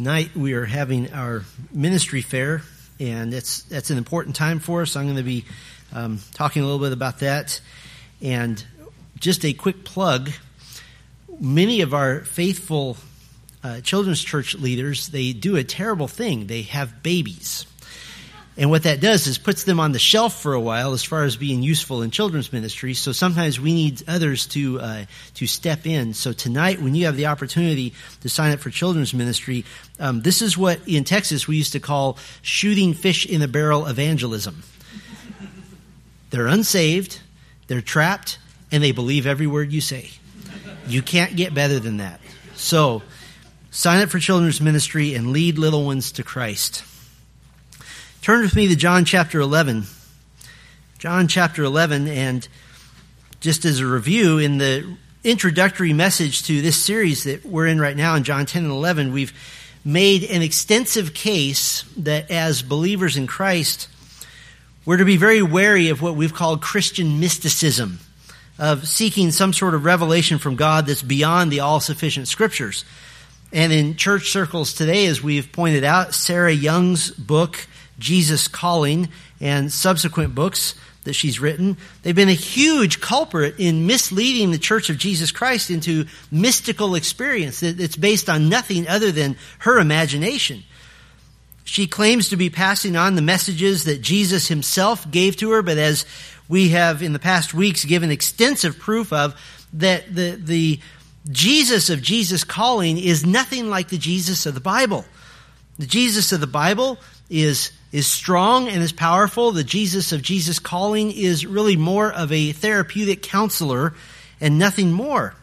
tonight we are having our ministry fair, and that's that's an important time for us. I'm going to be um, talking a little bit about that, and just a quick plug. Many of our faithful uh, children's church leaders they do a terrible thing. They have babies. And what that does is puts them on the shelf for a while as far as being useful in children's ministry. So sometimes we need others to uh, to step in. So tonight, when you have the opportunity to sign up for children's ministry, um, this is what in Texas we used to call shooting fish in a barrel evangelism. they're unsaved, they're trapped, and they believe every word you say. You can't get better than that. So sign up for children's ministry and lead little ones to Christ. Turn with me to John chapter 11. John chapter 11, and just as a review, in the introductory message to this series that we're in right now in John 10 and 11, we've made an extensive case that as believers in Christ, we're to be very wary of what we've called Christian mysticism, of seeking some sort of revelation from God that's beyond the all sufficient scriptures. And in church circles today, as we've pointed out, Sarah Young's book, Jesus Calling and subsequent books that she's written, they've been a huge culprit in misleading the Church of Jesus Christ into mystical experience that's based on nothing other than her imagination. She claims to be passing on the messages that Jesus himself gave to her, but as we have in the past weeks given extensive proof of, that the, the Jesus of Jesus calling is nothing like the Jesus of the Bible. The Jesus of the Bible is is strong and is powerful. The Jesus of Jesus calling is really more of a therapeutic counselor and nothing more.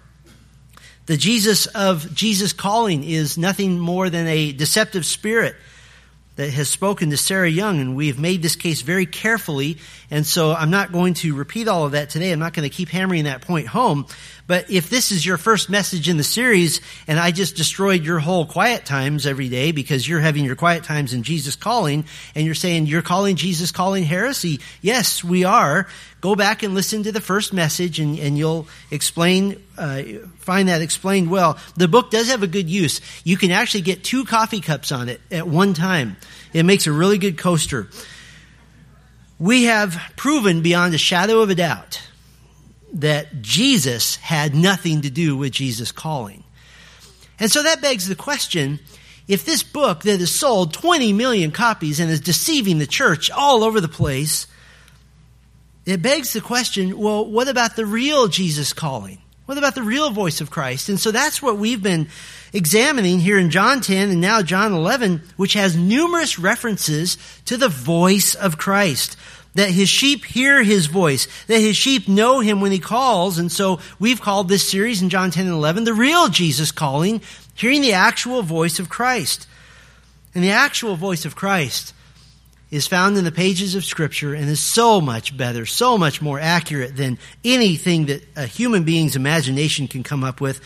The Jesus of Jesus calling is nothing more than a deceptive spirit that has spoken to Sarah Young, and we've made this case very carefully. And so I'm not going to repeat all of that today. I'm not going to keep hammering that point home. But if this is your first message in the series, and I just destroyed your whole quiet times every day because you're having your quiet times in Jesus calling, and you're saying you're calling Jesus calling heresy, yes, we are. Go back and listen to the first message, and, and you'll explain, uh, find that explained well. The book does have a good use. You can actually get two coffee cups on it at one time. It makes a really good coaster. We have proven beyond a shadow of a doubt that Jesus had nothing to do with Jesus calling. And so that begs the question, if this book that has sold 20 million copies and is deceiving the church all over the place, it begs the question, well, what about the real Jesus calling? What about the real voice of Christ? And so that's what we've been examining here in John 10 and now John 11, which has numerous references to the voice of Christ. That his sheep hear his voice, that his sheep know him when he calls. And so we've called this series in John 10 and 11 the real Jesus calling, hearing the actual voice of Christ. And the actual voice of Christ is found in the pages of Scripture and is so much better, so much more accurate than anything that a human being's imagination can come up with.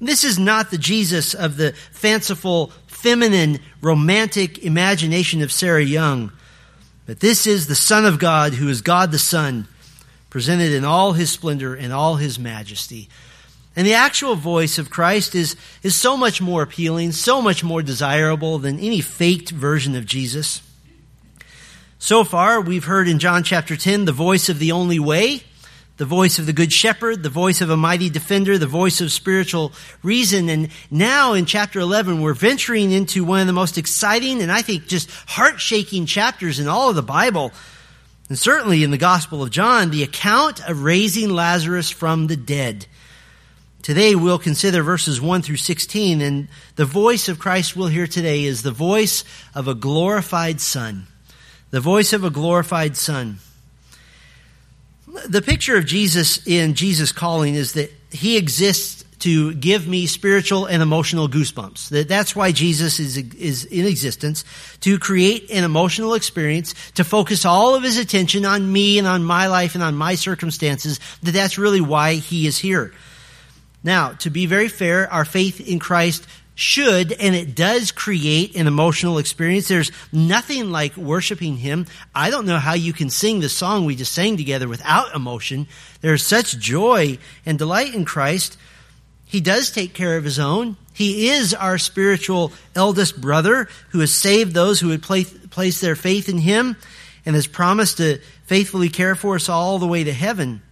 This is not the Jesus of the fanciful, feminine, romantic imagination of Sarah Young, but this is the Son of God, who is God the Son, presented in all his splendor and all his majesty. And the actual voice of Christ is, is so much more appealing, so much more desirable than any faked version of Jesus. So far, we've heard in John chapter 10 the voice of the only way, the voice of the good shepherd, the voice of a mighty defender, the voice of spiritual reason. And now in chapter 11, we're venturing into one of the most exciting and I think just heart shaking chapters in all of the Bible. And certainly in the Gospel of John, the account of raising Lazarus from the dead. Today we'll consider verses 1 through 16 and the voice of Christ we'll hear today is the voice of a glorified son the voice of a glorified Son. The picture of Jesus in Jesus calling is that he exists to give me spiritual and emotional goosebumps. That that's why Jesus is, is in existence, to create an emotional experience, to focus all of his attention on me and on my life and on my circumstances, that that's really why he is here. Now, to be very fair, our faith in Christ should and it does create an emotional experience. There's nothing like worshiping Him. I don't know how you can sing the song we just sang together without emotion. There's such joy and delight in Christ. He does take care of His own. He is our spiritual eldest brother who has saved those who would place, their faith in him and has promised to faithfully care for us all the way to heaven.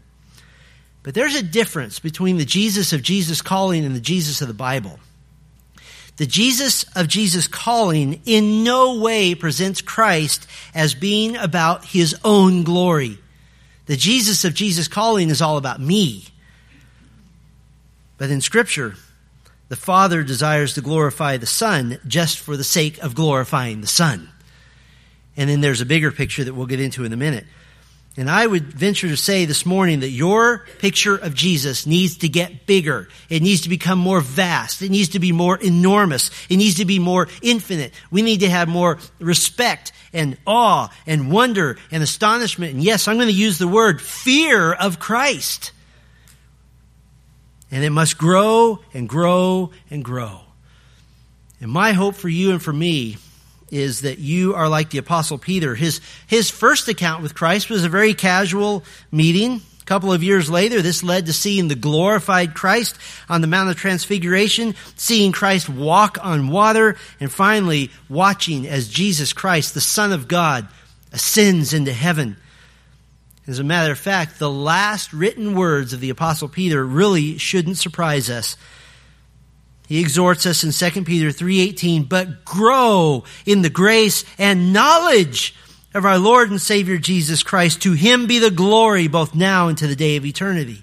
But there's a difference between the Jesus of Jesus calling and the Jesus of the Bible. The Jesus of Jesus calling in no way presents Christ as being about his own glory. The Jesus of Jesus calling is all about me. But in Scripture, the Father desires to glorify the Son just for the sake of glorifying the Son. And then there's a bigger picture that we'll get into in a minute. And I would venture to say this morning that your picture of Jesus needs to get bigger. It needs to become more vast. It needs to be more enormous. It needs to be more infinite. We need to have more respect and awe and wonder and astonishment. And yes, I'm going to use the word fear of Christ. And it must grow and grow and grow. And my hope for you and for me is that you are like the apostle Peter. His, his first account with Christ was a very casual meeting. A couple of years later, this led to seeing the glorified Christ on the Mount of Transfiguration, seeing Christ walk on water, and finally watching as Jesus Christ, the Son of God, ascends into heaven. As a matter of fact, the last written words of the apostle Peter really shouldn't surprise us. He exhorts us in 2 Peter 3:18, "But grow in the grace and knowledge of our Lord and Savior Jesus Christ. To him be the glory both now and to the day of eternity."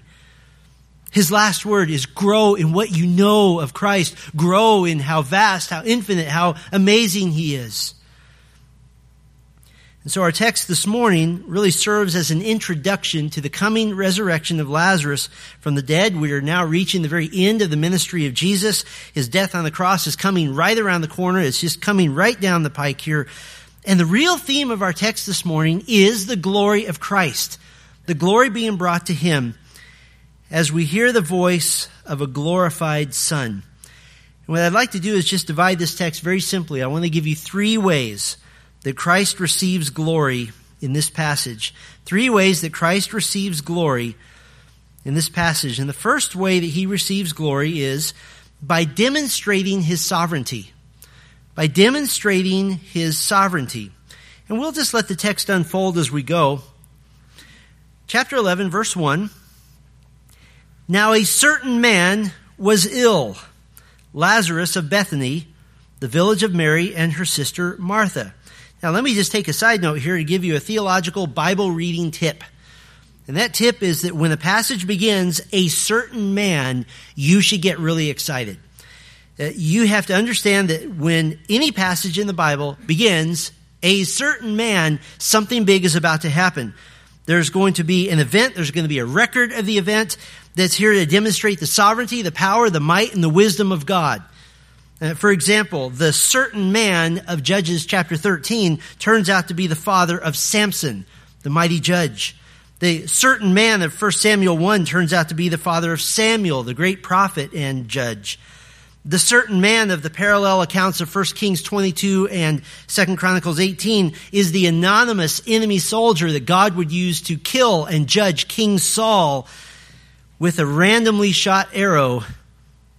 His last word is grow in what you know of Christ. Grow in how vast, how infinite, how amazing he is. And so our text this morning really serves as an introduction to the coming resurrection of Lazarus from the dead. We are now reaching the very end of the ministry of Jesus. His death on the cross is coming right around the corner. It's just coming right down the pike here. And the real theme of our text this morning is the glory of Christ. The glory being brought to him as we hear the voice of a glorified son. And what I'd like to do is just divide this text very simply. I want to give you three ways that Christ receives glory in this passage. Three ways that Christ receives glory in this passage. And the first way that he receives glory is by demonstrating his sovereignty. By demonstrating his sovereignty. And we'll just let the text unfold as we go. Chapter 11, verse 1. Now a certain man was ill, Lazarus of Bethany, the village of Mary and her sister Martha. Now, let me just take a side note here to give you a theological Bible reading tip. And that tip is that when a passage begins, a certain man, you should get really excited. Uh, you have to understand that when any passage in the Bible begins, a certain man, something big is about to happen. There's going to be an event, there's going to be a record of the event that's here to demonstrate the sovereignty, the power, the might, and the wisdom of God. Uh, for example, the certain man of Judges chapter 13 turns out to be the father of Samson, the mighty judge. The certain man of 1 Samuel 1 turns out to be the father of Samuel, the great prophet and judge. The certain man of the parallel accounts of 1 Kings 22 and 2 Chronicles 18 is the anonymous enemy soldier that God would use to kill and judge King Saul with a randomly shot arrow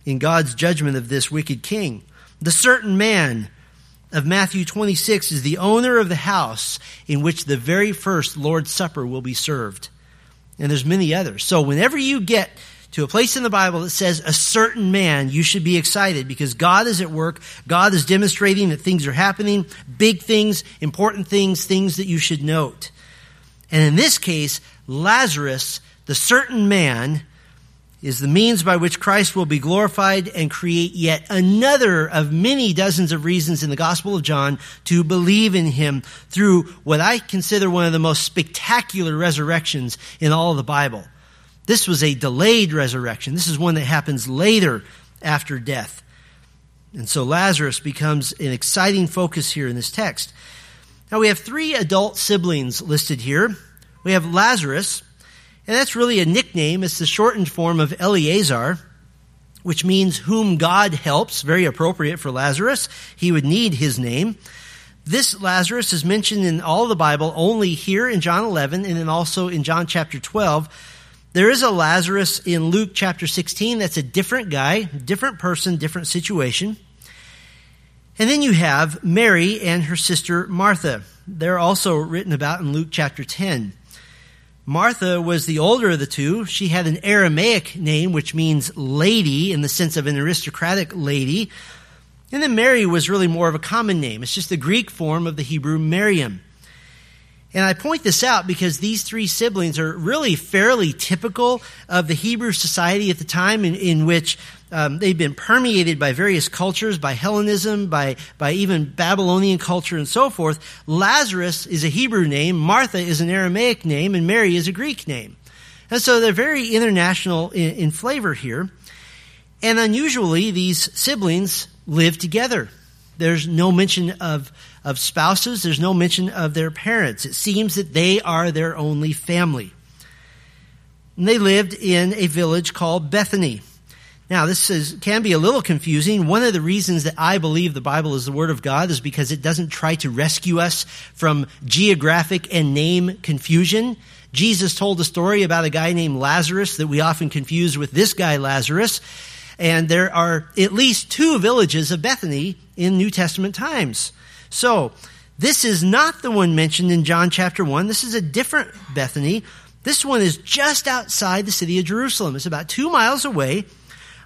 in God's judgment of this wicked king. The certain man of Matthew 26 is the owner of the house in which the very first Lord's Supper will be served. And there's many others. So whenever you get to a place in the Bible that says a certain man, you should be excited because God is at work. God is demonstrating that things are happening, big things, important things, things that you should note. And in this case, Lazarus, the certain man, is the means by which Christ will be glorified and create yet another of many dozens of reasons in the Gospel of John to believe in him through what I consider one of the most spectacular resurrections in all of the Bible. This was a delayed resurrection. This is one that happens later after death. And so Lazarus becomes an exciting focus here in this text. Now we have three adult siblings listed here. We have Lazarus, and that's really a nickname. It's the shortened form of Eleazar, which means whom God helps. Very appropriate for Lazarus. He would need his name. This Lazarus is mentioned in all the Bible only here in John 11 and then also in John chapter 12. There is a Lazarus in Luke chapter 16. That's a different guy, different person, different situation. And then you have Mary and her sister Martha. They're also written about in Luke chapter 10. Martha was the older of the two. She had an Aramaic name, which means lady in the sense of an aristocratic lady. And then Mary was really more of a common name. It's just the Greek form of the Hebrew Miriam. And I point this out because these three siblings are really fairly typical of the Hebrew society at the time in, in which um, they've been permeated by various cultures, by Hellenism, by, by even Babylonian culture and so forth. Lazarus is a Hebrew name, Martha is an Aramaic name, and Mary is a Greek name. And so they're very international in, in flavor here. And unusually, these siblings live together. There's no mention of, of spouses. There's no mention of their parents. It seems that they are their only family. And they lived in a village called Bethany. Now, this is, can be a little confusing. One of the reasons that I believe the Bible is the Word of God is because it doesn't try to rescue us from geographic and name confusion. Jesus told a story about a guy named Lazarus that we often confuse with this guy Lazarus. And there are at least two villages of Bethany in New Testament times. So, this is not the one mentioned in John chapter 1. This is a different Bethany. This one is just outside the city of Jerusalem. It's about two miles away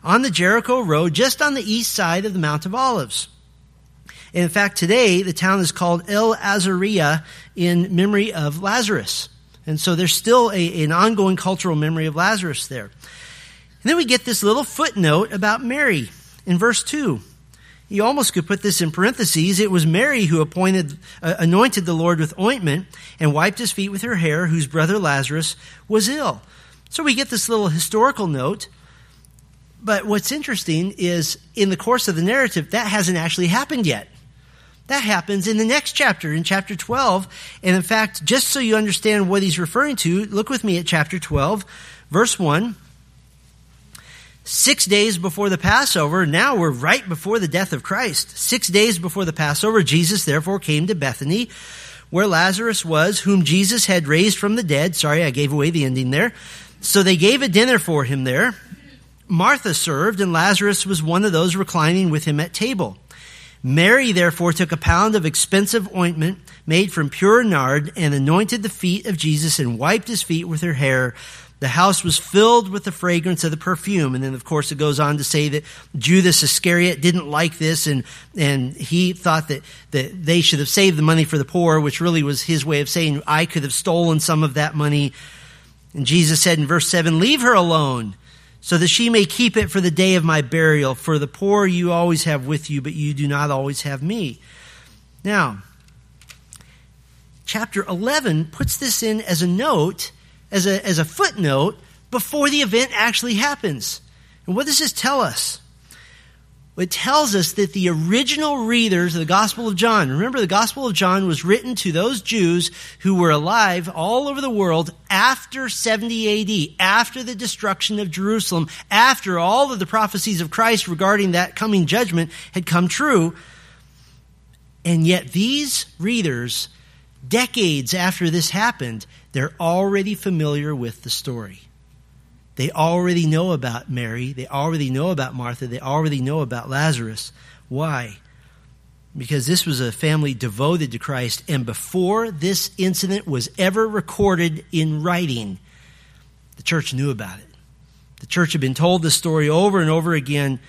on the Jericho Road, just on the east side of the Mount of Olives. In fact, today the town is called El Azariah in memory of Lazarus. And so there's still a, an ongoing cultural memory of Lazarus there. And then we get this little footnote about Mary in verse 2. You almost could put this in parentheses. It was Mary who appointed, uh, anointed the Lord with ointment and wiped his feet with her hair, whose brother Lazarus was ill. So we get this little historical note but what's interesting is in the course of the narrative, that hasn't actually happened yet. That happens in the next chapter, in chapter 12. And in fact, just so you understand what he's referring to, look with me at chapter 12, verse 1. Six days before the Passover, now we're right before the death of Christ. Six days before the Passover, Jesus therefore came to Bethany, where Lazarus was, whom Jesus had raised from the dead. Sorry, I gave away the ending there. So they gave a dinner for him there. Martha served, and Lazarus was one of those reclining with him at table. Mary therefore took a pound of expensive ointment made from pure nard and anointed the feet of Jesus and wiped his feet with her hair. The house was filled with the fragrance of the perfume. And then, of course, it goes on to say that Judas Iscariot didn't like this and, and he thought that, that they should have saved the money for the poor, which really was his way of saying, I could have stolen some of that money. And Jesus said in verse 7, Leave her alone so that she may keep it for the day of my burial. For the poor you always have with you, but you do not always have me. Now, chapter 11 puts this in as a note, as a, as a footnote, before the event actually happens. And what does this tell us? It tells us that the original readers of the Gospel of John, remember the Gospel of John was written to those Jews who were alive all over the world after 70 AD, after the destruction of Jerusalem, after all of the prophecies of Christ regarding that coming judgment had come true. And yet these readers, decades after this happened, they're already familiar with the story. They already know about Mary. They already know about Martha. They already know about Lazarus. Why? Because this was a family devoted to Christ. And before this incident was ever recorded in writing, the church knew about it. The church had been told this story over and over again.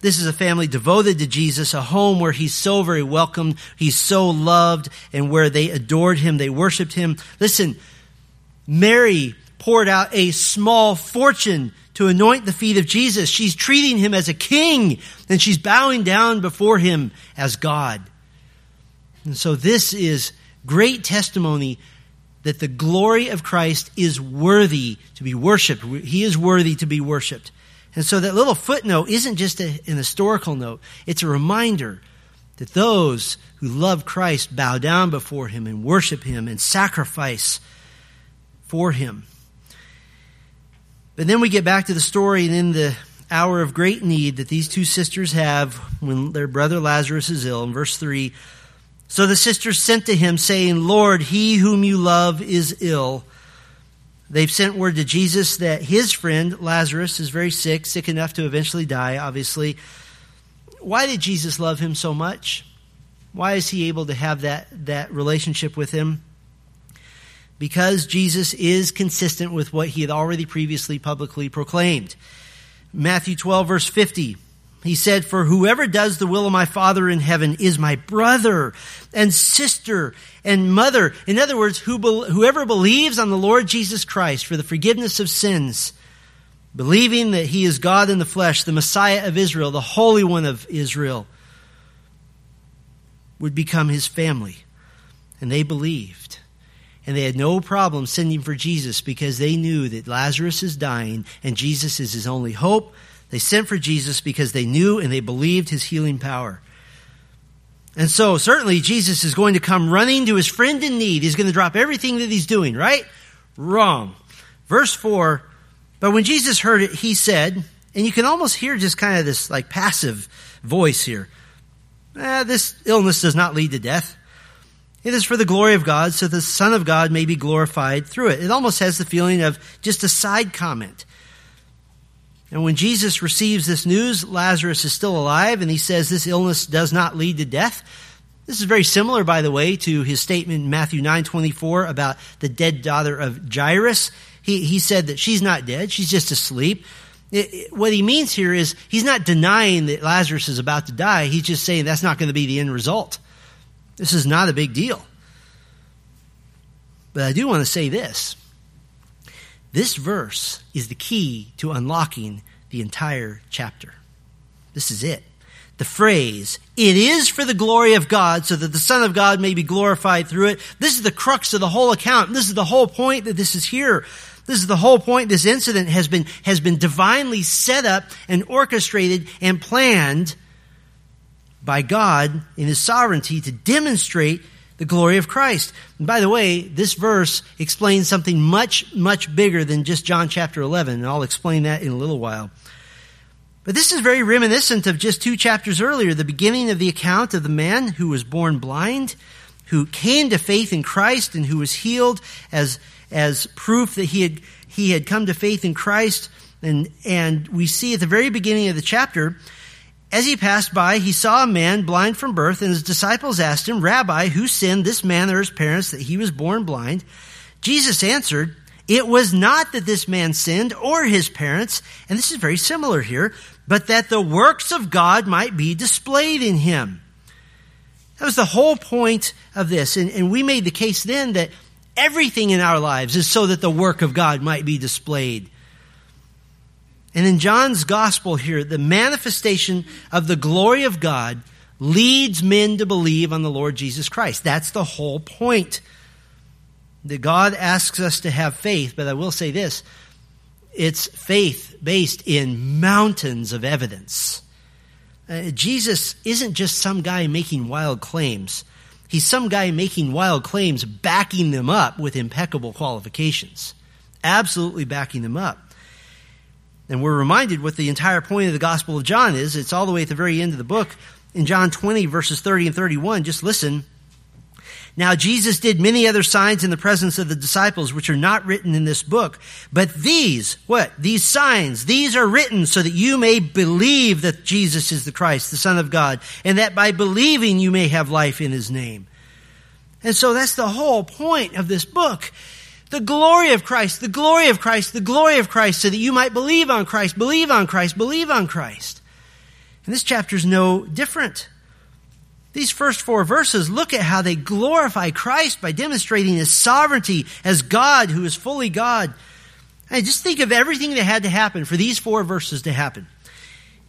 This is a family devoted to Jesus, a home where he's so very welcomed, he's so loved, and where they adored him, they worshiped him. Listen, Mary poured out a small fortune to anoint the feet of Jesus. She's treating him as a king and she's bowing down before him as God. And so this is great testimony that the glory of Christ is worthy to be worshiped. He is worthy to be worshiped. And so that little footnote isn't just a, an historical note. It's a reminder that those who love Christ bow down before him and worship him and sacrifice for him. But then we get back to the story and in the hour of great need that these two sisters have when their brother Lazarus is ill. In verse 3, so the sisters sent to him, saying, Lord, he whom you love is ill. They've sent word to Jesus that his friend Lazarus is very sick, sick enough to eventually die, obviously. Why did Jesus love him so much? Why is he able to have that, that relationship with him? Because Jesus is consistent with what he had already previously publicly proclaimed. Matthew 12, verse 50. He said, For whoever does the will of my Father in heaven is my brother and sister and mother. In other words, who whoever believes on the Lord Jesus Christ for the forgiveness of sins, believing that he is God in the flesh, the Messiah of Israel, the Holy One of Israel, would become his family. And they believed. And they had no problem sending for Jesus because they knew that Lazarus is dying and Jesus is his only hope they sent for Jesus because they knew and they believed his healing power. And so, certainly, Jesus is going to come running to his friend in need. He's going to drop everything that he's doing, right? Wrong. Verse 4 But when Jesus heard it, he said, and you can almost hear just kind of this like passive voice here eh, this illness does not lead to death. It is for the glory of God, so the Son of God may be glorified through it. It almost has the feeling of just a side comment. And when Jesus receives this news, Lazarus is still alive, and he says this illness does not lead to death. This is very similar, by the way, to his statement in Matthew 9:24 about the dead daughter of Jairus. He, he said that she's not dead, she's just asleep. It, it, what he means here is he's not denying that Lazarus is about to die. He's just saying that's not going to be the end result. This is not a big deal. But I do want to say this this verse is the key to unlocking the entire chapter. This is it. The phrase, it is for the glory of God so that the Son of God may be glorified through it. This is the crux of the whole account. This is the whole point that this is here. This is the whole point. This incident has been, has been divinely set up and orchestrated and planned by God in His sovereignty to demonstrate the glory of Christ. And by the way, this verse explains something much, much bigger than just John chapter 11, and I'll explain that in a little while. But this is very reminiscent of just two chapters earlier, the beginning of the account of the man who was born blind, who came to faith in Christ and who was healed as, as proof that he had, he had come to faith in Christ. And, and we see at the very beginning of the chapter as he passed by, he saw a man blind from birth, and his disciples asked him, Rabbi, who sinned, this man or his parents, that he was born blind? Jesus answered, It was not that this man sinned or his parents, and this is very similar here, but that the works of God might be displayed in him. That was the whole point of this. And, and we made the case then that everything in our lives is so that the work of God might be displayed. And in John's gospel here, the manifestation of the glory of God leads men to believe on the Lord Jesus Christ. That's the whole point. That God asks us to have faith, but I will say this it's faith based in mountains of evidence. Uh, Jesus isn't just some guy making wild claims. He's some guy making wild claims, backing them up with impeccable qualifications. Absolutely backing them up. And we're reminded what the entire point of the Gospel of John is. It's all the way at the very end of the book. In John 20, verses 30 and 31, just listen. Now Jesus did many other signs in the presence of the disciples, which are not written in this book. But these, what? These signs, these are written so that you may believe that Jesus is the Christ, the Son of God, and that by believing you may have life in His name. And so that's the whole point of this book the glory of Christ, the glory of Christ, the glory of Christ, so that you might believe on Christ, believe on Christ, believe on Christ. And this chapter is no different. These first four verses look at how they glorify Christ by demonstrating his sovereignty as God who is fully God. And just think of everything that had to happen for these four verses to happen.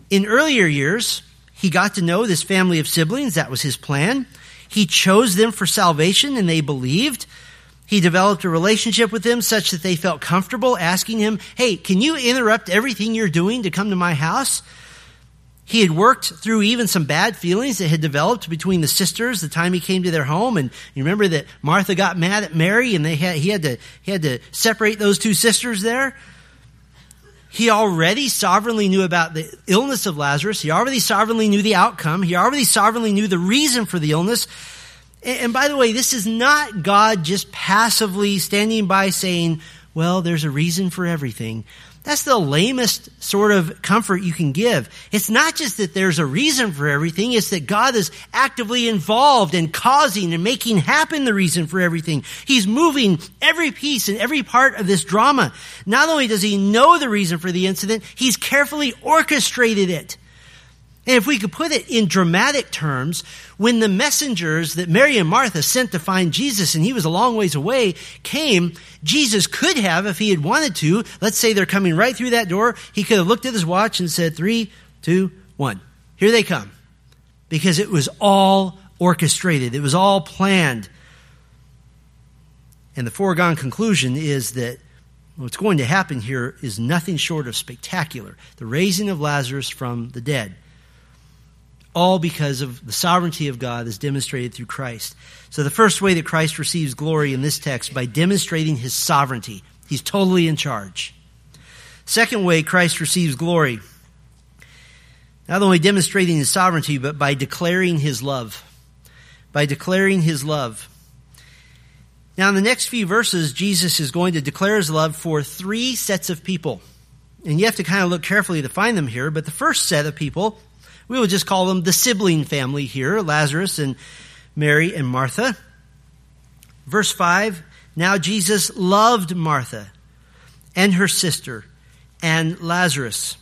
In earlier years, he got to know this family of siblings. That was his plan. He chose them for salvation and they believed. He developed a relationship with them such that they felt comfortable asking him, Hey, can you interrupt everything you're doing to come to my house? He had worked through even some bad feelings that had developed between the sisters the time he came to their home. And you remember that Martha got mad at Mary and they had, he had to, he had to separate those two sisters there. He already sovereignly knew about the illness of Lazarus. He already sovereignly knew the outcome. He already sovereignly knew the reason for the illness. And by the way, this is not God just passively standing by saying, well, there's a reason for everything. That's the lamest sort of comfort you can give. It's not just that there's a reason for everything, it's that God is actively involved in causing and making happen the reason for everything. He's moving every piece and every part of this drama. Not only does he know the reason for the incident, he's carefully orchestrated it. And if we could put it in dramatic terms, when the messengers that Mary and Martha sent to find Jesus and he was a long ways away came, Jesus could have, if he had wanted to, let's say they're coming right through that door, he could have looked at his watch and said, three, two, one. Here they come. Because it was all orchestrated. It was all planned. And the foregone conclusion is that what's going to happen here is nothing short of spectacular. The raising of Lazarus from the dead all because of the sovereignty of God as demonstrated through Christ. So the first way that Christ receives glory in this text by demonstrating his sovereignty. He's totally in charge. Second way Christ receives glory, not only demonstrating his sovereignty, but by declaring his love. By declaring his love. Now, in the next few verses, Jesus is going to declare his love for three sets of people. And you have to kind of look carefully to find them here, but the first set of people we will just call them the sibling family here, Lazarus and Mary and Martha. Verse 5, now Jesus loved Martha and her sister and Lazarus.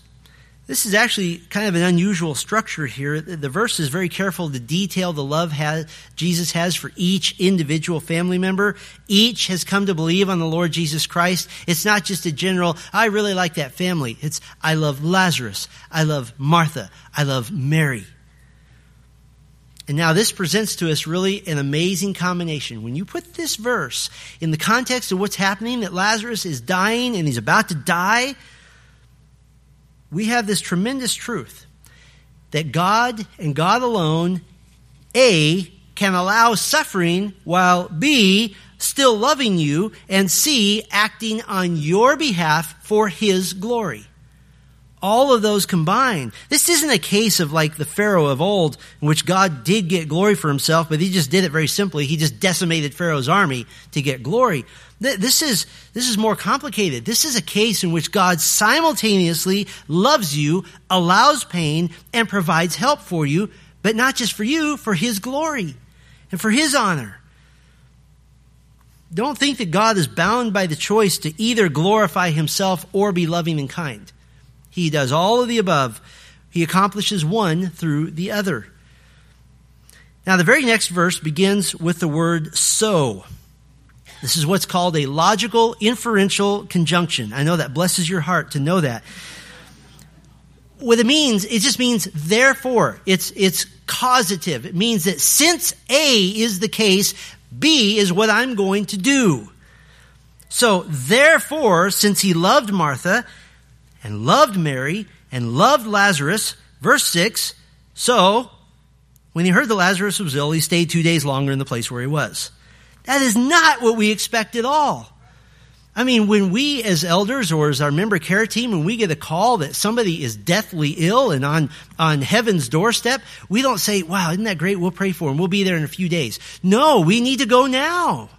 This is actually kind of an unusual structure here. The verse is very careful to detail the love has, Jesus has for each individual family member. Each has come to believe on the Lord Jesus Christ. It's not just a general, I really like that family. It's, I love Lazarus. I love Martha. I love Mary. And now this presents to us really an amazing combination. When you put this verse in the context of what's happening, that Lazarus is dying and he's about to die, we have this tremendous truth that God and God alone, A, can allow suffering while B, still loving you, and C, acting on your behalf for His glory. All of those combined. This isn't a case of like the Pharaoh of old, in which God did get glory for himself, but he just did it very simply. He just decimated Pharaoh's army to get glory. This is, this is more complicated. This is a case in which God simultaneously loves you, allows pain, and provides help for you, but not just for you, for His glory and for His honor. Don't think that God is bound by the choice to either glorify Himself or be loving and kind. He does all of the above. He accomplishes one through the other. Now, the very next verse begins with the word so. This is what's called a logical inferential conjunction. I know that blesses your heart to know that. What it means, it just means therefore. It's, it's causative. It means that since A is the case, B is what I'm going to do. So therefore, since he loved Martha and loved Mary and loved Lazarus, verse 6, so when he heard that Lazarus was ill, he stayed two days longer in the place where he was. That is not what we expect at all. I mean, when we as elders or as our member care team, when we get a call that somebody is deathly ill and on, on heaven's doorstep, we don't say, wow, isn't that great? We'll pray for him. We'll be there in a few days. No, we need to go now.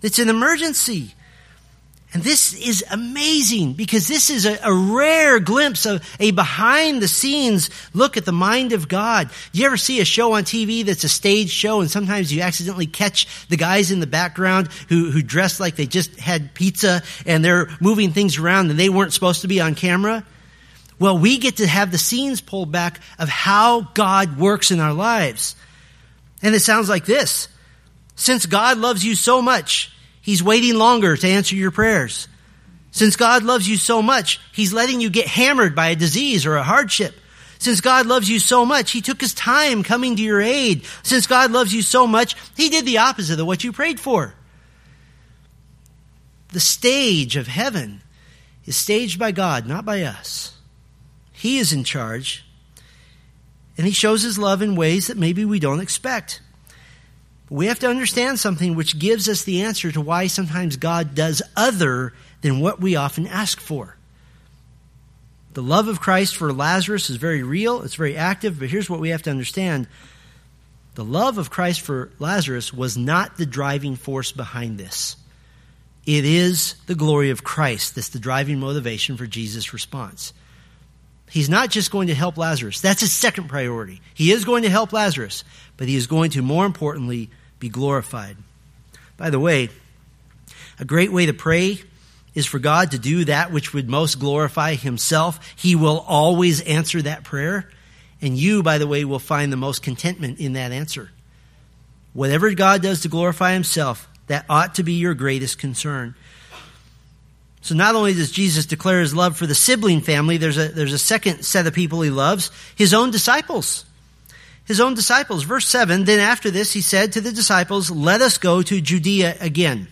It's an emergency. And this is amazing because this is a, a, rare glimpse of a behind the scenes look at the mind of God. You ever see a show on TV that's a stage show and sometimes you accidentally catch the guys in the background who, who dress like they just had pizza and they're moving things around and they weren't supposed to be on camera? Well, we get to have the scenes pulled back of how God works in our lives. And it sounds like this. Since God loves you so much, He's waiting longer to answer your prayers. Since God loves you so much, He's letting you get hammered by a disease or a hardship. Since God loves you so much, He took His time coming to your aid. Since God loves you so much, He did the opposite of what you prayed for. The stage of heaven is staged by God, not by us. He is in charge, and He shows His love in ways that maybe we don't expect. We have to understand something which gives us the answer to why sometimes God does other than what we often ask for. The love of Christ for Lazarus is very real, it's very active, but here's what we have to understand. The love of Christ for Lazarus was not the driving force behind this. It is the glory of Christ that's the driving motivation for Jesus' response. He's not just going to help Lazarus. That's his second priority. He is going to help Lazarus, but he is going to, more importantly, be glorified. By the way, a great way to pray is for God to do that which would most glorify himself. He will always answer that prayer. And you, by the way, will find the most contentment in that answer. Whatever God does to glorify himself, that ought to be your greatest concern. So not only does Jesus declare his love for the sibling family, there's a, there's a second set of people he loves, his own disciples. His own disciples. Verse 7, then after this he said to the disciples, let us go to Judea again.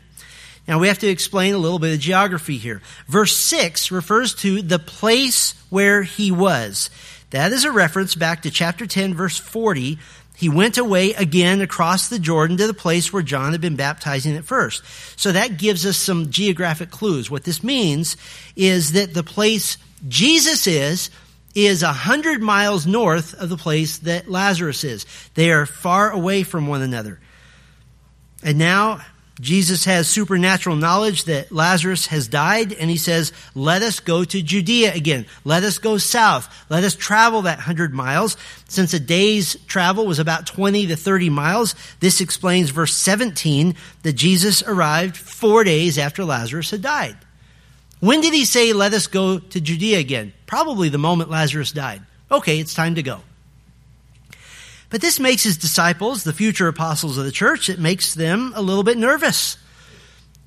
Now we have to explain a little bit of geography here. Verse 6 refers to the place where he was. That is a reference back to chapter 10 verse 40 he went away again across the Jordan to the place where John had been baptizing at first. So that gives us some geographic clues. What this means is that the place Jesus is, is a hundred miles north of the place that Lazarus is. They are far away from one another. And now, Jesus has supernatural knowledge that Lazarus has died, and he says, let us go to Judea again. Let us go south. Let us travel that hundred miles. Since a day's travel was about 20 to 30 miles, this explains verse 17 that Jesus arrived four days after Lazarus had died. When did he say, let us go to Judea again? Probably the moment Lazarus died. Okay, it's time to go. But this makes his disciples, the future apostles of the church, it makes them a little bit nervous.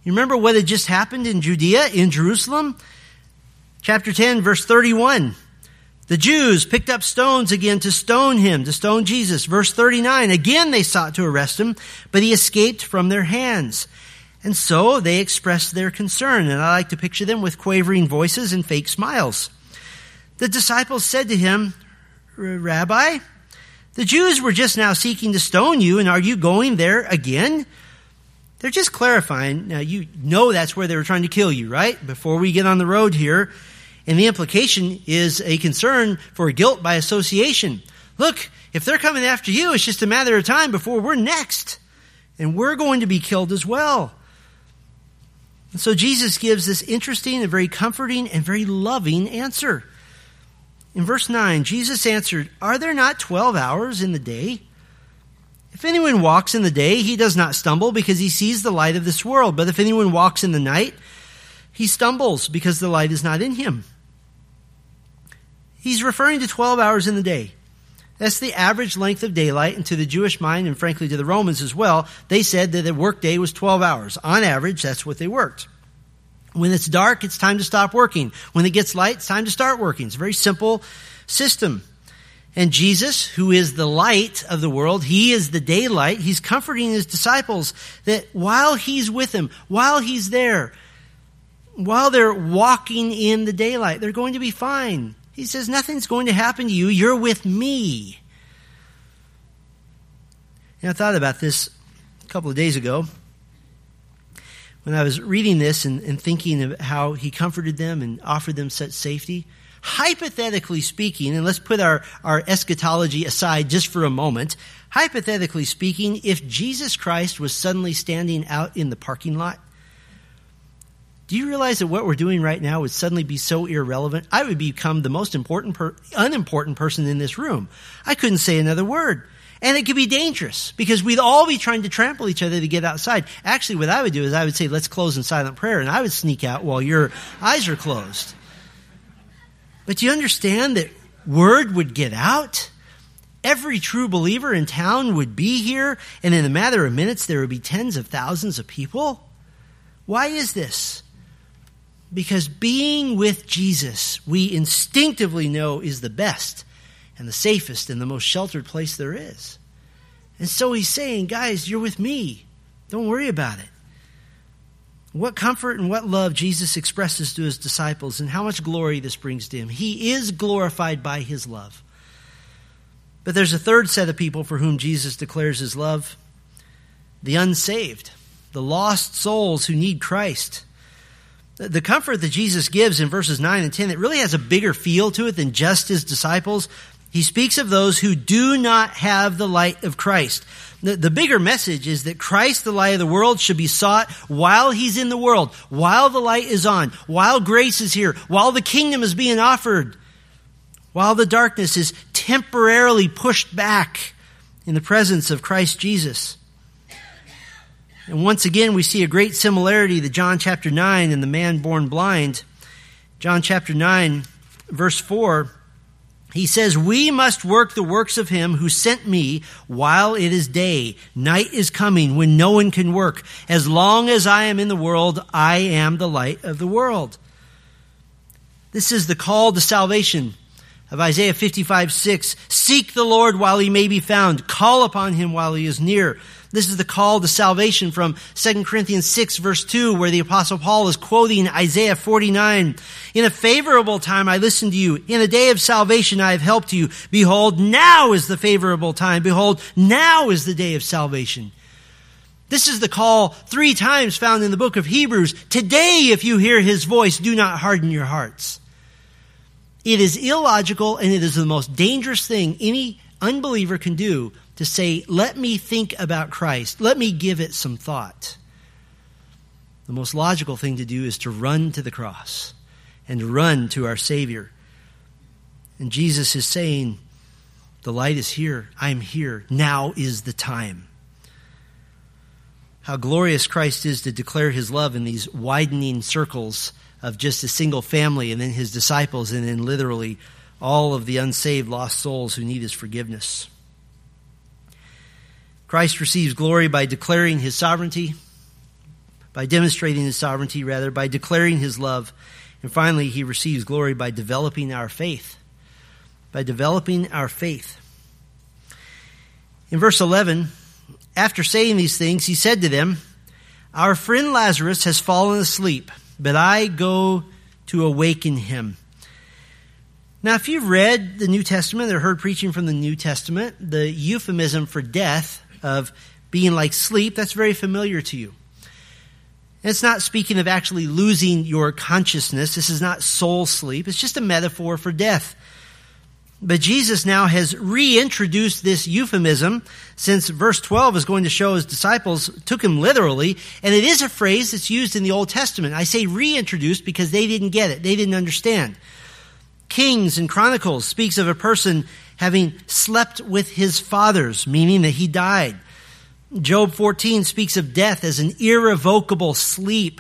You remember what had just happened in Judea, in Jerusalem? Chapter 10, verse 31. The Jews picked up stones again to stone him, to stone Jesus. Verse 39. Again they sought to arrest him, but he escaped from their hands. And so they expressed their concern, and I like to picture them with quavering voices and fake smiles. The disciples said to him, Rabbi, the Jews were just now seeking to stone you, and are you going there again? They're just clarifying. Now, you know that's where they were trying to kill you, right? Before we get on the road here. And the implication is a concern for guilt by association. Look, if they're coming after you, it's just a matter of time before we're next. And we're going to be killed as well. And so Jesus gives this interesting and very comforting and very loving answer. In verse 9, Jesus answered, Are there not 12 hours in the day? If anyone walks in the day, he does not stumble because he sees the light of this world. But if anyone walks in the night, he stumbles because the light is not in him. He's referring to 12 hours in the day. That's the average length of daylight, and to the Jewish mind, and frankly to the Romans as well, they said that a workday was 12 hours. On average, that's what they worked. When it's dark, it's time to stop working. When it gets light, it's time to start working. It's a very simple system. And Jesus, who is the light of the world, he is the daylight. He's comforting his disciples that while he's with them, while he's there, while they're walking in the daylight, they're going to be fine. He says, Nothing's going to happen to you. You're with me. And I thought about this a couple of days ago when I was reading this and, and, thinking of how he comforted them and offered them such safety, hypothetically speaking, and let's put our, our eschatology aside just for a moment, hypothetically speaking, if Jesus Christ was suddenly standing out in the parking lot, do you realize that what we're doing right now would suddenly be so irrelevant? I would become the most important, per, unimportant person in this room. I couldn't say another word. And it could be dangerous because we'd all be trying to trample each other to get outside. Actually, what I would do is I would say, let's close in silent prayer, and I would sneak out while your eyes are closed. But do you understand that word would get out? Every true believer in town would be here, and in a matter of minutes, there would be tens of thousands of people. Why is this? Because being with Jesus, we instinctively know is the best and the safest and the most sheltered place there is. And so he's saying, guys, you're with me. Don't worry about it. What comfort and what love Jesus expresses to his disciples, and how much glory this brings to him. He is glorified by his love. But there's a third set of people for whom Jesus declares his love the unsaved, the lost souls who need Christ. The comfort that Jesus gives in verses 9 and 10, it really has a bigger feel to it than just his disciples. He speaks of those who do not have the light of Christ. The, the, bigger message is that Christ, the light of the world, should be sought while he's in the world, while the light is on, while grace is here, while the kingdom is being offered, while the darkness is temporarily pushed back in the presence of Christ Jesus. And once again, we see a great similarity to John chapter 9 and the man born blind. John chapter 9, verse 4 he says, We must work the works of him who sent me while it is day. Night is coming when no one can work. As long as I am in the world, I am the light of the world. This is the call to salvation of Isaiah 55 6. Seek the Lord while he may be found. Call upon him while he is near. This is the call to salvation from 2 Corinthians 6 verse 2 where the apostle Paul is quoting Isaiah 49. In a favorable time I listened to you. In a day of salvation I have helped you. Behold, now is the favorable time. Behold, now is the day of salvation. This is the call three times found in the book of Hebrews. Today, if you hear his voice, do not harden your hearts. It is illogical and it is the most dangerous thing any unbeliever can do to say, let me think about Christ. Let me give it some thought. The most logical thing to do is to run to the cross and run to our Savior. And Jesus is saying, the light is here. I'm here. Now is the time. How glorious Christ is to declare his love in these widening circles of just a single family and then his disciples and then literally all of the unsaved lost souls who need his forgiveness. Christ receives glory by declaring his sovereignty, by demonstrating his sovereignty, rather, by declaring his love. And finally, he receives glory by developing our faith. By developing our faith. In verse 11, after saying these things, he said to them, Our friend Lazarus has fallen asleep, but I go to awaken him. Now, if you've read the New Testament or heard preaching from the New Testament, the euphemism for death of being like sleep, that's very familiar to you. It's not speaking of actually losing your consciousness. This is not soul sleep. It's just a metaphor for death. But Jesus now has reintroduced this euphemism since verse 12 is going to show his disciples took him literally. And it is a phrase that's used in the Old Testament. I say reintroduced because they didn't get it. They didn't understand. Kings and Chronicles speaks of a person having slept with his fathers, meaning that he died. Job 14 speaks of death as an irrevocable sleep.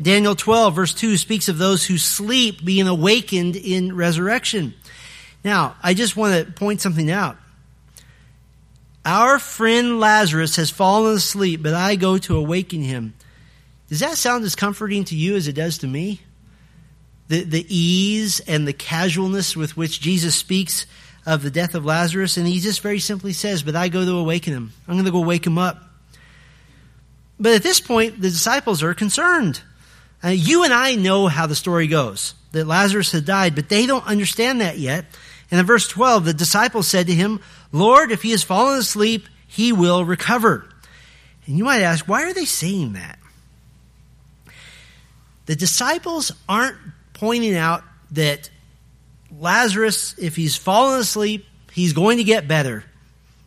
Daniel 12 verse 2 speaks of those who sleep being awakened in resurrection. Now, I just want to point something out. Our friend Lazarus has fallen asleep, but I go to awaken him. Does that sound as comforting to you as it does to me? The, the ease and the casualness with which Jesus speaks of the death of Lazarus. And he just very simply says, But I go to awaken him. I'm going to go wake him up. But at this point, the disciples are concerned. Uh, you and I know how the story goes that Lazarus had died, but they don't understand that yet. And in verse 12, the disciples said to him, Lord, if he has fallen asleep, he will recover. And you might ask, why are they saying that? The disciples aren't pointing out that Lazarus, if he's fallen asleep, he's going to get better.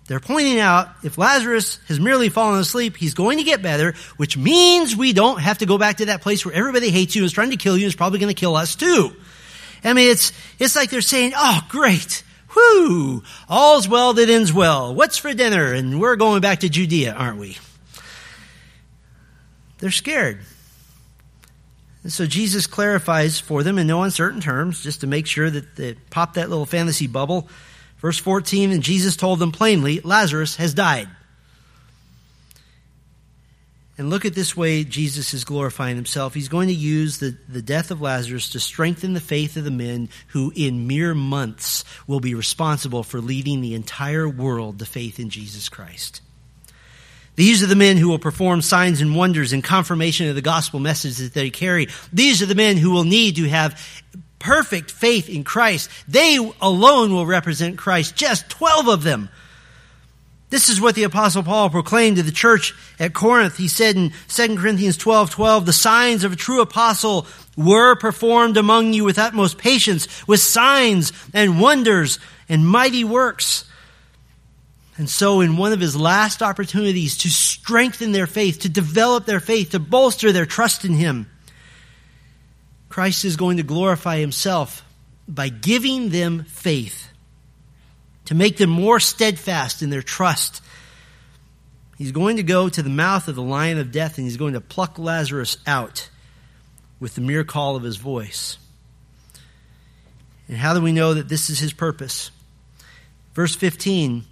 They're pointing out if Lazarus has merely fallen asleep, he's going to get better, which means we don't have to go back to that place where everybody hates you and is trying to kill you and is probably going to kill us too. I mean, it's, it's like they're saying, oh, great. Whoo! All's well that ends well. What's for dinner? And we're going back to Judea, aren't we? They're scared. And so Jesus clarifies for them in no uncertain terms, just to make sure that they pop that little fantasy bubble. Verse 14, and Jesus told them plainly, Lazarus has died. And look at this way Jesus is glorifying himself. He's going to use the, the death of Lazarus to strengthen the faith of the men who, in mere months, will be responsible for leading the entire world to faith in Jesus Christ. These are the men who will perform signs and wonders in confirmation of the gospel message that they carry. These are the men who will need to have perfect faith in Christ. They alone will represent Christ, just 12 of them. This is what the apostle Paul proclaimed to the church at Corinth. He said in 2 Corinthians 12, 12, the signs of a true apostle were performed among you with utmost patience, with signs and wonders and mighty works. And so in one of his last opportunities to strengthen their faith, to develop their faith, to bolster their trust in him, Christ is going to glorify himself by giving them faith to make them more steadfast in their trust. He's going to go to the mouth of the lion of death and he's going to pluck Lazarus out with the mere call of his voice. And how do we know that this is his purpose? Verse 15,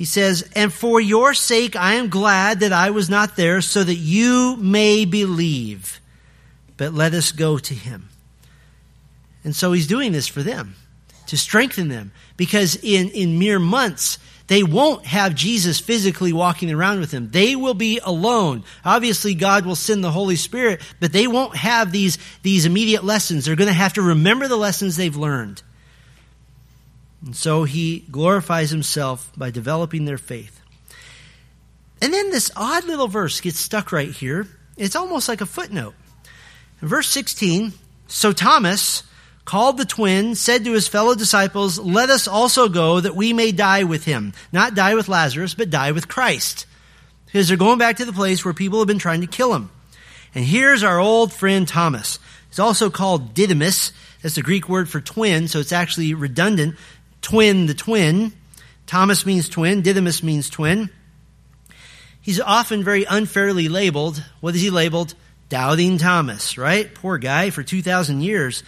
he says, And for your sake I am glad that I was not there, so that you may believe. But let us go to him. And so he's doing this for them to strengthen them because in, in mere months, they won't have Jesus physically walking around with them. They will be alone. Obviously, God will send the Holy Spirit, but they won't have these, these immediate lessons. They're going to have to remember the lessons they've learned. And so he glorifies himself by developing their faith. And then this odd little verse gets stuck right here. It's almost like a footnote. In verse 16, so Thomas, called the twin, said to his fellow disciples, Let us also go that we may die with him. Not die with Lazarus, but die with Christ. Because they're going back to the place where people have been trying to kill him. And here's our old friend Thomas. He's also called Didymus. That's the Greek word for twin, so it's actually redundant. Twin, the twin. Thomas means twin. Didymus means twin. He's often very unfairly labeled. What is he labeled? Doubting Thomas, right? Poor guy for 2,000 years.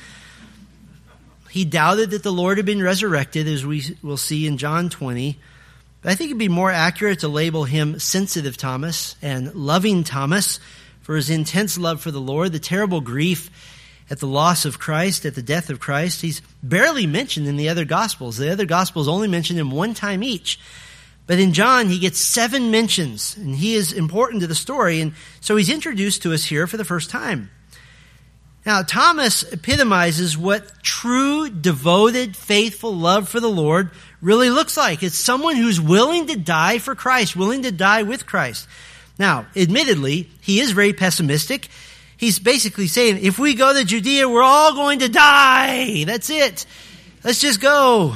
He doubted that the Lord had been resurrected, as we will see in John 20. But I think it'd be more accurate to label him sensitive Thomas and loving Thomas for his intense love for the Lord, the terrible grief at the loss of Christ, at the death of Christ. He's barely mentioned in the other Gospels. The other Gospels only mention him one time each. But in John, he gets seven mentions, and he is important to the story, and so he's introduced to us here for the first time. Now, Thomas epitomizes what true, devoted, faithful love for the Lord really looks like. It's someone who's willing to die for Christ, willing to die with Christ. Now, admittedly, he is very pessimistic. He's basically saying, if we go to Judea, we're all going to die. That's it. Let's just go.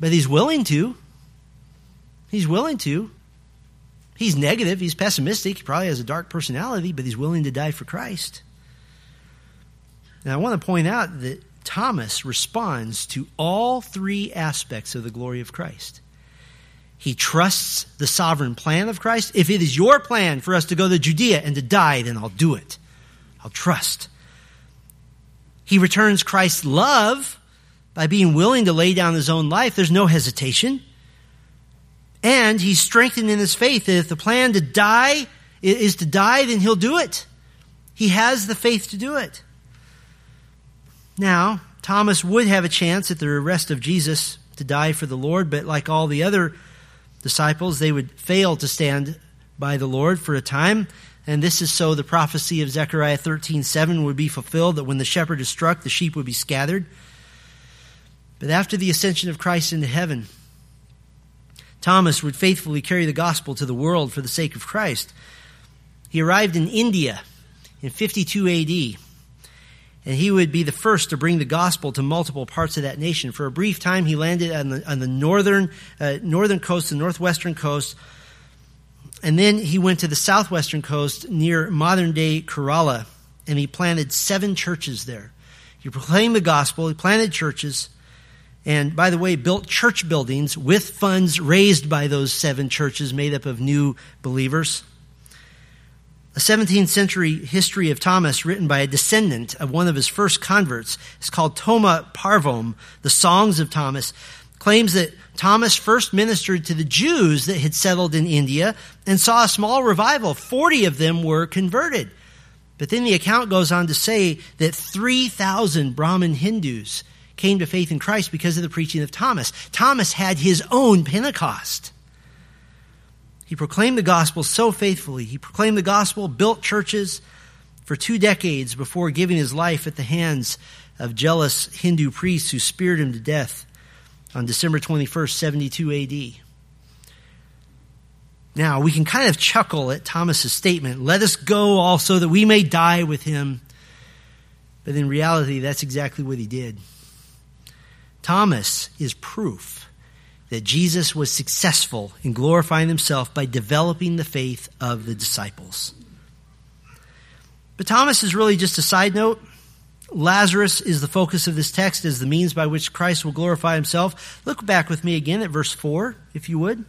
But he's willing to. He's willing to. He's negative. He's pessimistic. He probably has a dark personality, but he's willing to die for Christ. Now, I want to point out that Thomas responds to all three aspects of the glory of Christ. He trusts the sovereign plan of Christ. If it is your plan for us to go to Judea and to die, then I'll do it. I'll trust. He returns Christ's love by being willing to lay down his own life. There's no hesitation. And he's strengthened in his faith that if the plan to die is to die, then he'll do it. He has the faith to do it. Now, Thomas would have a chance at the arrest of Jesus to die for the Lord, but like all the other disciples, they would fail to stand by the Lord for a time. And this is so the prophecy of Zechariah 13:7 would be fulfilled that when the shepherd is struck, the sheep would be scattered. But after the ascension of Christ into heaven, Thomas would faithfully carry the gospel to the world for the sake of Christ. He arrived in India in 52 AD and he would be the first to bring the gospel to multiple parts of that nation. For a brief time, he landed on the, on the northern, uh, northern coast, the northwestern coast, and then he went to the southwestern coast near modern day Kerala, and he planted seven churches there. He proclaimed the gospel, he planted churches, and by the way, built church buildings with funds raised by those seven churches made up of new believers. A 17th century history of Thomas written by a descendant of one of his first converts is called Toma Parvom, The Songs of Thomas, claims that Thomas first ministered to the Jews that had settled in India and saw a small revival. 40 of them were converted. But then the account goes on to say that 3,000 Brahmin Hindus came to faith in Christ because of the preaching of Thomas. Thomas had his own Pentecost. He proclaimed the gospel so faithfully. He proclaimed the gospel, built churches for two decades before giving his life at the hands of jealous Hindu priests who speared him to death on December 21st, 72 AD. Now, we can kind of chuckle at Thomas's statement, let us go also that we may die with him. But in reality, that's exactly what he did. Thomas is proof that Jesus was successful in glorifying himself by developing the faith of the disciples. But Thomas is really just a side note. Lazarus is the focus of this text as the means by which Christ will glorify himself. Look back with me again at verse 4, if you would.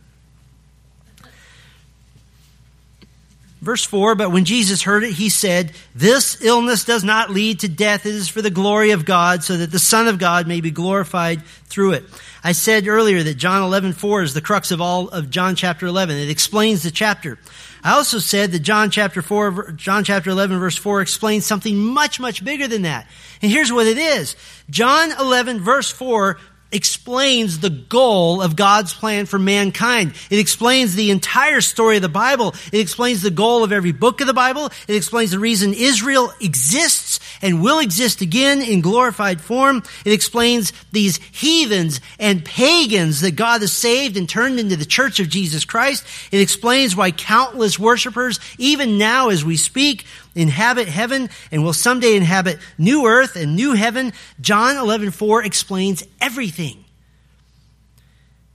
Verse 4 But when Jesus heard it, he said, This illness does not lead to death. It is for the glory of God, so that the Son of God may be glorified through it. I said earlier that John 11, 4 is the crux of all of John chapter 11. It explains the chapter. I also said that John chapter 4, John chapter 11 verse 4 explains something much, much bigger than that. And here's what it is. John 11 verse 4 explains the goal of God's plan for mankind. It explains the entire story of the Bible. It explains the goal of every book of the Bible. It explains the reason Israel exists and will exist again in glorified form. It explains these heathens and pagans that God has saved and turned into the church of Jesus Christ. It explains why countless worshipers, even now as we speak, inhabit heaven and will someday inhabit new earth and new heaven. John 11:4 explains everything.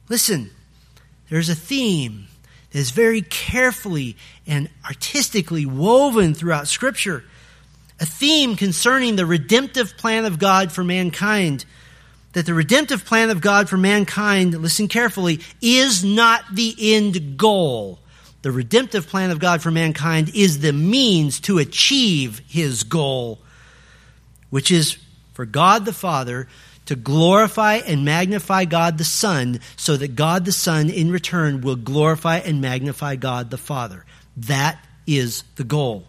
Listen, there's a theme that is very carefully and artistically woven throughout scripture. A theme concerning the redemptive plan of God for mankind. That the redemptive plan of God for mankind, listen carefully, is not the end goal the redemptive plan of God for mankind is the means to achieve his goal, which is for God the Father to glorify and magnify God the Son, so that God the Son in return will glorify and magnify God the Father. That is the goal.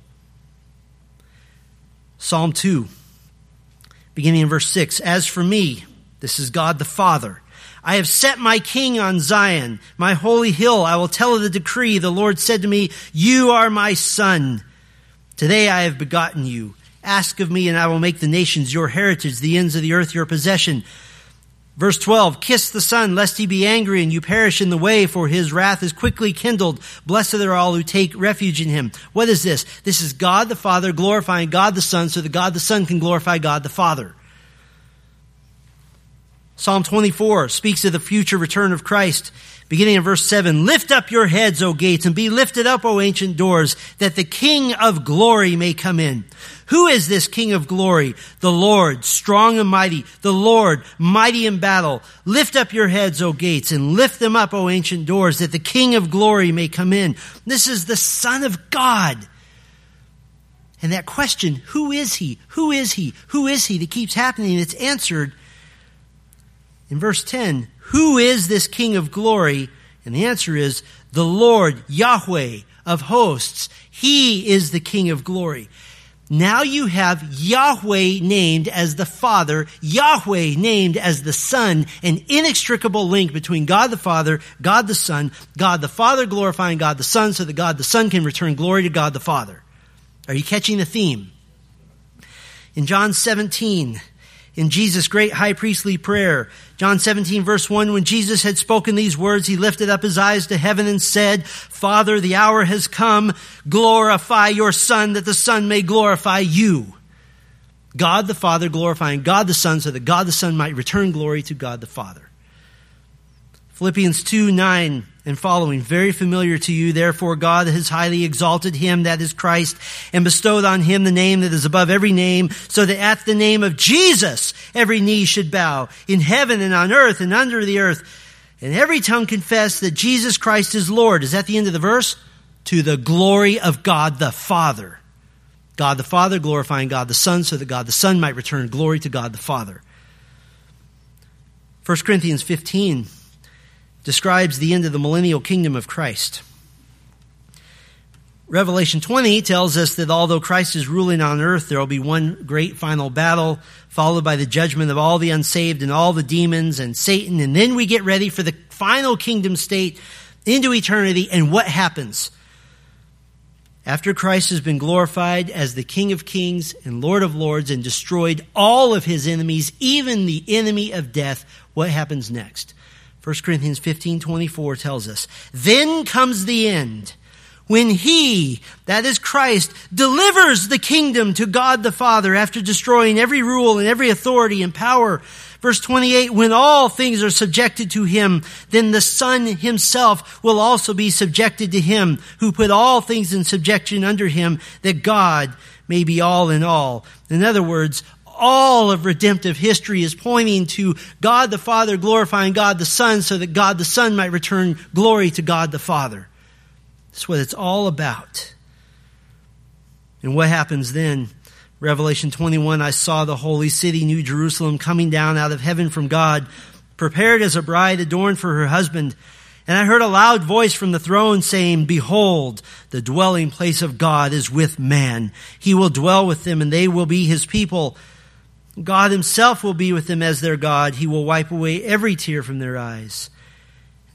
Psalm 2, beginning in verse 6 As for me, this is God the Father. I have set my king on Zion, my holy hill. I will tell of the decree. The Lord said to me, You are my son. Today I have begotten you. Ask of me, and I will make the nations your heritage, the ends of the earth your possession. Verse 12, kiss the Son, lest he be angry and you perish in the way, for his wrath is quickly kindled. Blessed are all who take refuge in him. What is this? This is God the Father glorifying God the Son so that God the Son can glorify God the Father. Psalm 24 speaks of the future return of Christ. Beginning in verse 7, Lift up your heads, O gates, and be lifted up, O ancient doors, that the King of glory may come in. Who is this King of glory? The Lord, strong and mighty, the Lord, mighty in battle. Lift up your heads, O gates, and lift them up, O ancient doors, that the King of glory may come in. This is the Son of God. And that question, who is he? Who is he? Who is he that keeps happening? It's answered in verse 10, who is this King of glory? And the answer is the Lord Yahweh of hosts. He is the King of glory. Now you have Yahweh named as the Father, Yahweh named as the Son, an inextricable link between God the Father, God the Son, God the Father glorifying God the Son so that God the Son can return glory to God the Father. Are you catching the theme? In John 17, in Jesus' great high priestly prayer. John 17 verse 1, when Jesus had spoken these words, he lifted up his eyes to heaven and said, Father, the hour has come. Glorify your Son that the Son may glorify you. God the Father glorifying God the Son so that God the Son might return glory to God the Father. Philippians 2, 9 and following, very familiar to you. Therefore, God has highly exalted him, that is Christ, and bestowed on him the name that is above every name, so that at the name of Jesus, every knee should bow in heaven and on earth and under the earth, and every tongue confess that Jesus Christ is Lord. Is that the end of the verse? To the glory of God the Father. God the Father glorifying God the Son, so that God the Son might return glory to God the Father. 1 Corinthians 15 describes the end of the millennial kingdom of Christ. Revelation 20 tells us that although Christ is ruling on earth, there will be one great final battle, followed by the judgment of all the unsaved and all the demons and Satan. And then we get ready for the final kingdom state into eternity. And what happens? After Christ has been glorified as the King of kings and Lord of lords and destroyed all of his enemies, even the enemy of death, what happens next? 1 Corinthians 15 24 tells us, Then comes the end, when he, that is Christ, delivers the kingdom to God the Father after destroying every rule and every authority and power. Verse 28, when all things are subjected to him, then the Son himself will also be subjected to him who put all things in subjection under him, that God may be all in all. In other words, all of redemptive history is pointing to God the Father glorifying God the Son so that God the Son might return glory to God the Father. That's what it's all about. And what happens then? Revelation 21, I saw the holy city, New Jerusalem, coming down out of heaven from God, prepared as a bride adorned for her husband. And I heard a loud voice from the throne saying, Behold, the dwelling place of God is with man. He will dwell with them and they will be his people God himself will be with them as their God. He will wipe away every tear from their eyes.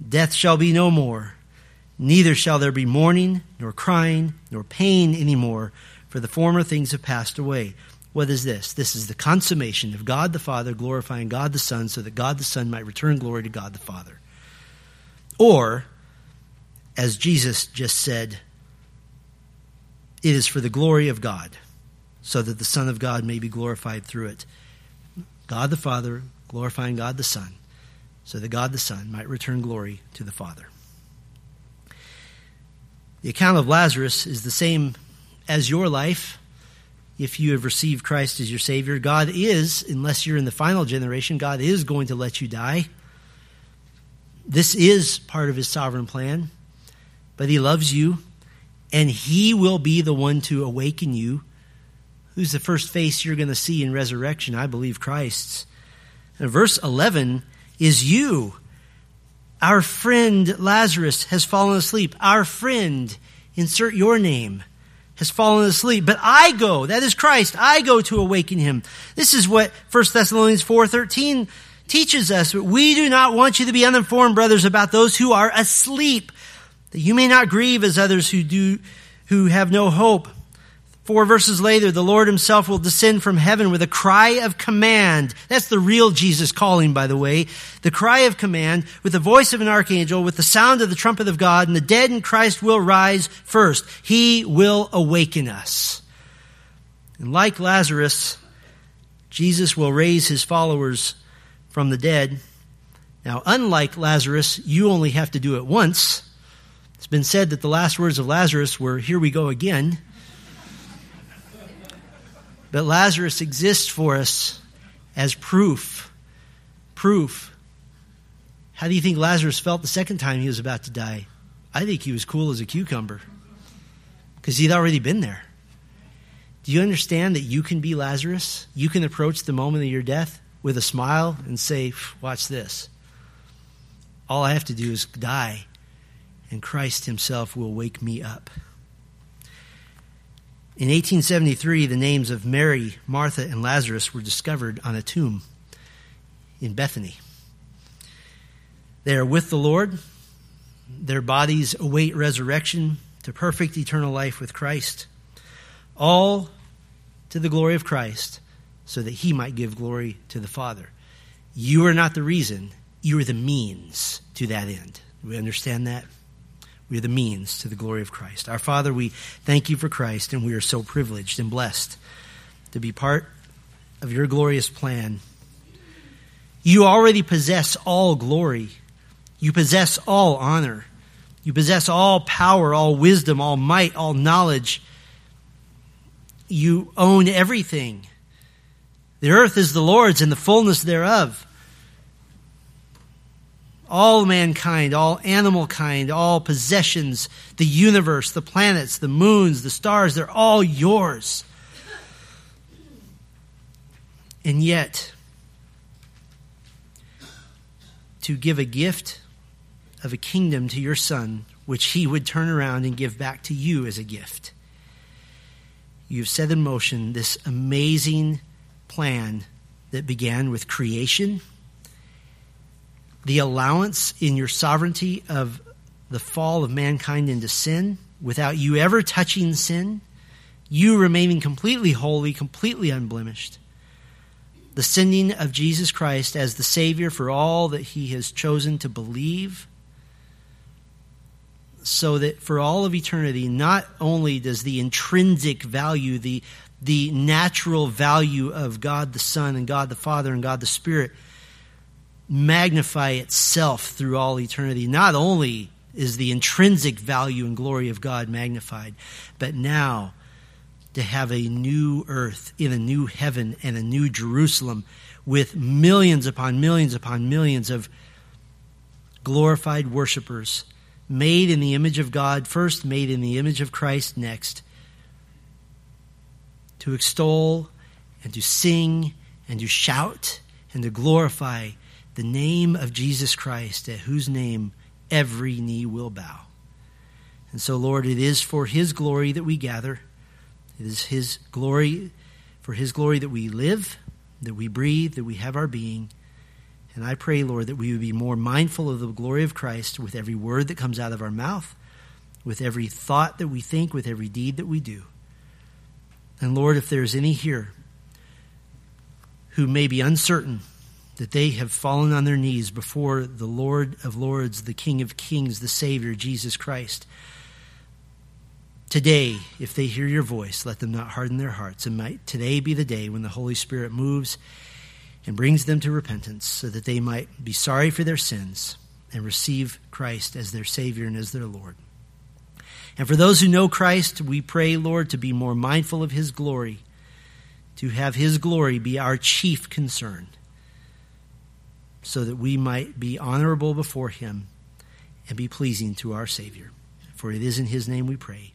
Death shall be no more. Neither shall there be mourning, nor crying, nor pain any more, for the former things have passed away. What is this? This is the consummation of God the Father glorifying God the Son so that God the Son might return glory to God the Father. Or, as Jesus just said, it is for the glory of God so that the Son of God may be glorified through it. God the Father glorifying God the Son, so that God the Son might return glory to the Father. The account of Lazarus is the same as your life if you have received Christ as your Savior. God is, unless you're in the final generation, God is going to let you die. This is part of His sovereign plan, but He loves you, and He will be the one to awaken you Who's the first face you're going to see in resurrection? I believe Christ's. And verse 11 is you. Our friend Lazarus has fallen asleep. Our friend, insert your name, has fallen asleep. But I go, that is Christ, I go to awaken him. This is what 1 Thessalonians 4.13 teaches us. We do not want you to be uninformed, brothers, about those who are asleep, that you may not grieve as others who do, who have no hope. Four verses later, the Lord himself will descend from heaven with a cry of command. That's the real Jesus calling, by the way. The cry of command with the voice of an archangel, with the sound of the trumpet of God, and the dead in Christ will rise first. He will awaken us. And like Lazarus, Jesus will raise his followers from the dead. Now, unlike Lazarus, you only have to do it once. It's been said that the last words of Lazarus were, Here we go again. But Lazarus exists for us as proof. Proof. How do you think Lazarus felt the second time he was about to die? I think he was cool as a cucumber because he'd already been there. Do you understand that you can be Lazarus? You can approach the moment of your death with a smile and say, Watch this. All I have to do is die, and Christ Himself will wake me up. In 1873, the names of Mary, Martha, and Lazarus were discovered on a tomb in Bethany. They are with the Lord. Their bodies await resurrection to perfect eternal life with Christ. All to the glory of Christ, so that he might give glory to the Father. You are not the reason, you are the means to that end. Do we understand that? We are the means to the glory of Christ. Our Father, we thank you for Christ, and we are so privileged and blessed to be part of your glorious plan. You already possess all glory. You possess all honor. You possess all power, all wisdom, all might, all knowledge. You own everything. The earth is the Lord's and the fullness thereof all mankind, all animal kind, all possessions, the universe, the planets, the moons, the stars, they're all yours. And yet, to give a gift of a kingdom to your son, which he would turn around and give back to you as a gift. You've set in motion this amazing plan that began with creation the allowance in your sovereignty of the fall of mankind into sin without you ever touching sin, you remaining completely holy, completely unblemished. the sending of Jesus Christ as the Savior for all that he has chosen to believe, so that for all of eternity, not only does the intrinsic value, the, the natural value of God the Son and God the Father and God the Spirit magnify itself through all eternity, not only is the intrinsic value and glory of God magnified, but now to have a new earth in a new heaven and a new Jerusalem with millions upon millions upon millions of glorified worshipers made in the image of God, first made in the image of Christ, next to extol and to sing and to shout and to glorify the name of Jesus Christ, at whose name every knee will bow. And so, Lord, it is for His glory that we gather. It is His glory, for His glory that we live, that we breathe, that we have our being. And I pray, Lord, that we would be more mindful of the glory of Christ with every word that comes out of our mouth, with every thought that we think, with every deed that we do. And Lord, if there's any here who may be uncertain that they have fallen on their knees before the Lord of Lords, the King of Kings, the Savior, Jesus Christ, Today, if they hear your voice, let them not harden their hearts. And might today be the day when the Holy Spirit moves and brings them to repentance so that they might be sorry for their sins and receive Christ as their Savior and as their Lord. And for those who know Christ, we pray, Lord, to be more mindful of His glory, to have His glory be our chief concern, so that we might be honorable before Him and be pleasing to our Savior. For it is in His name we pray.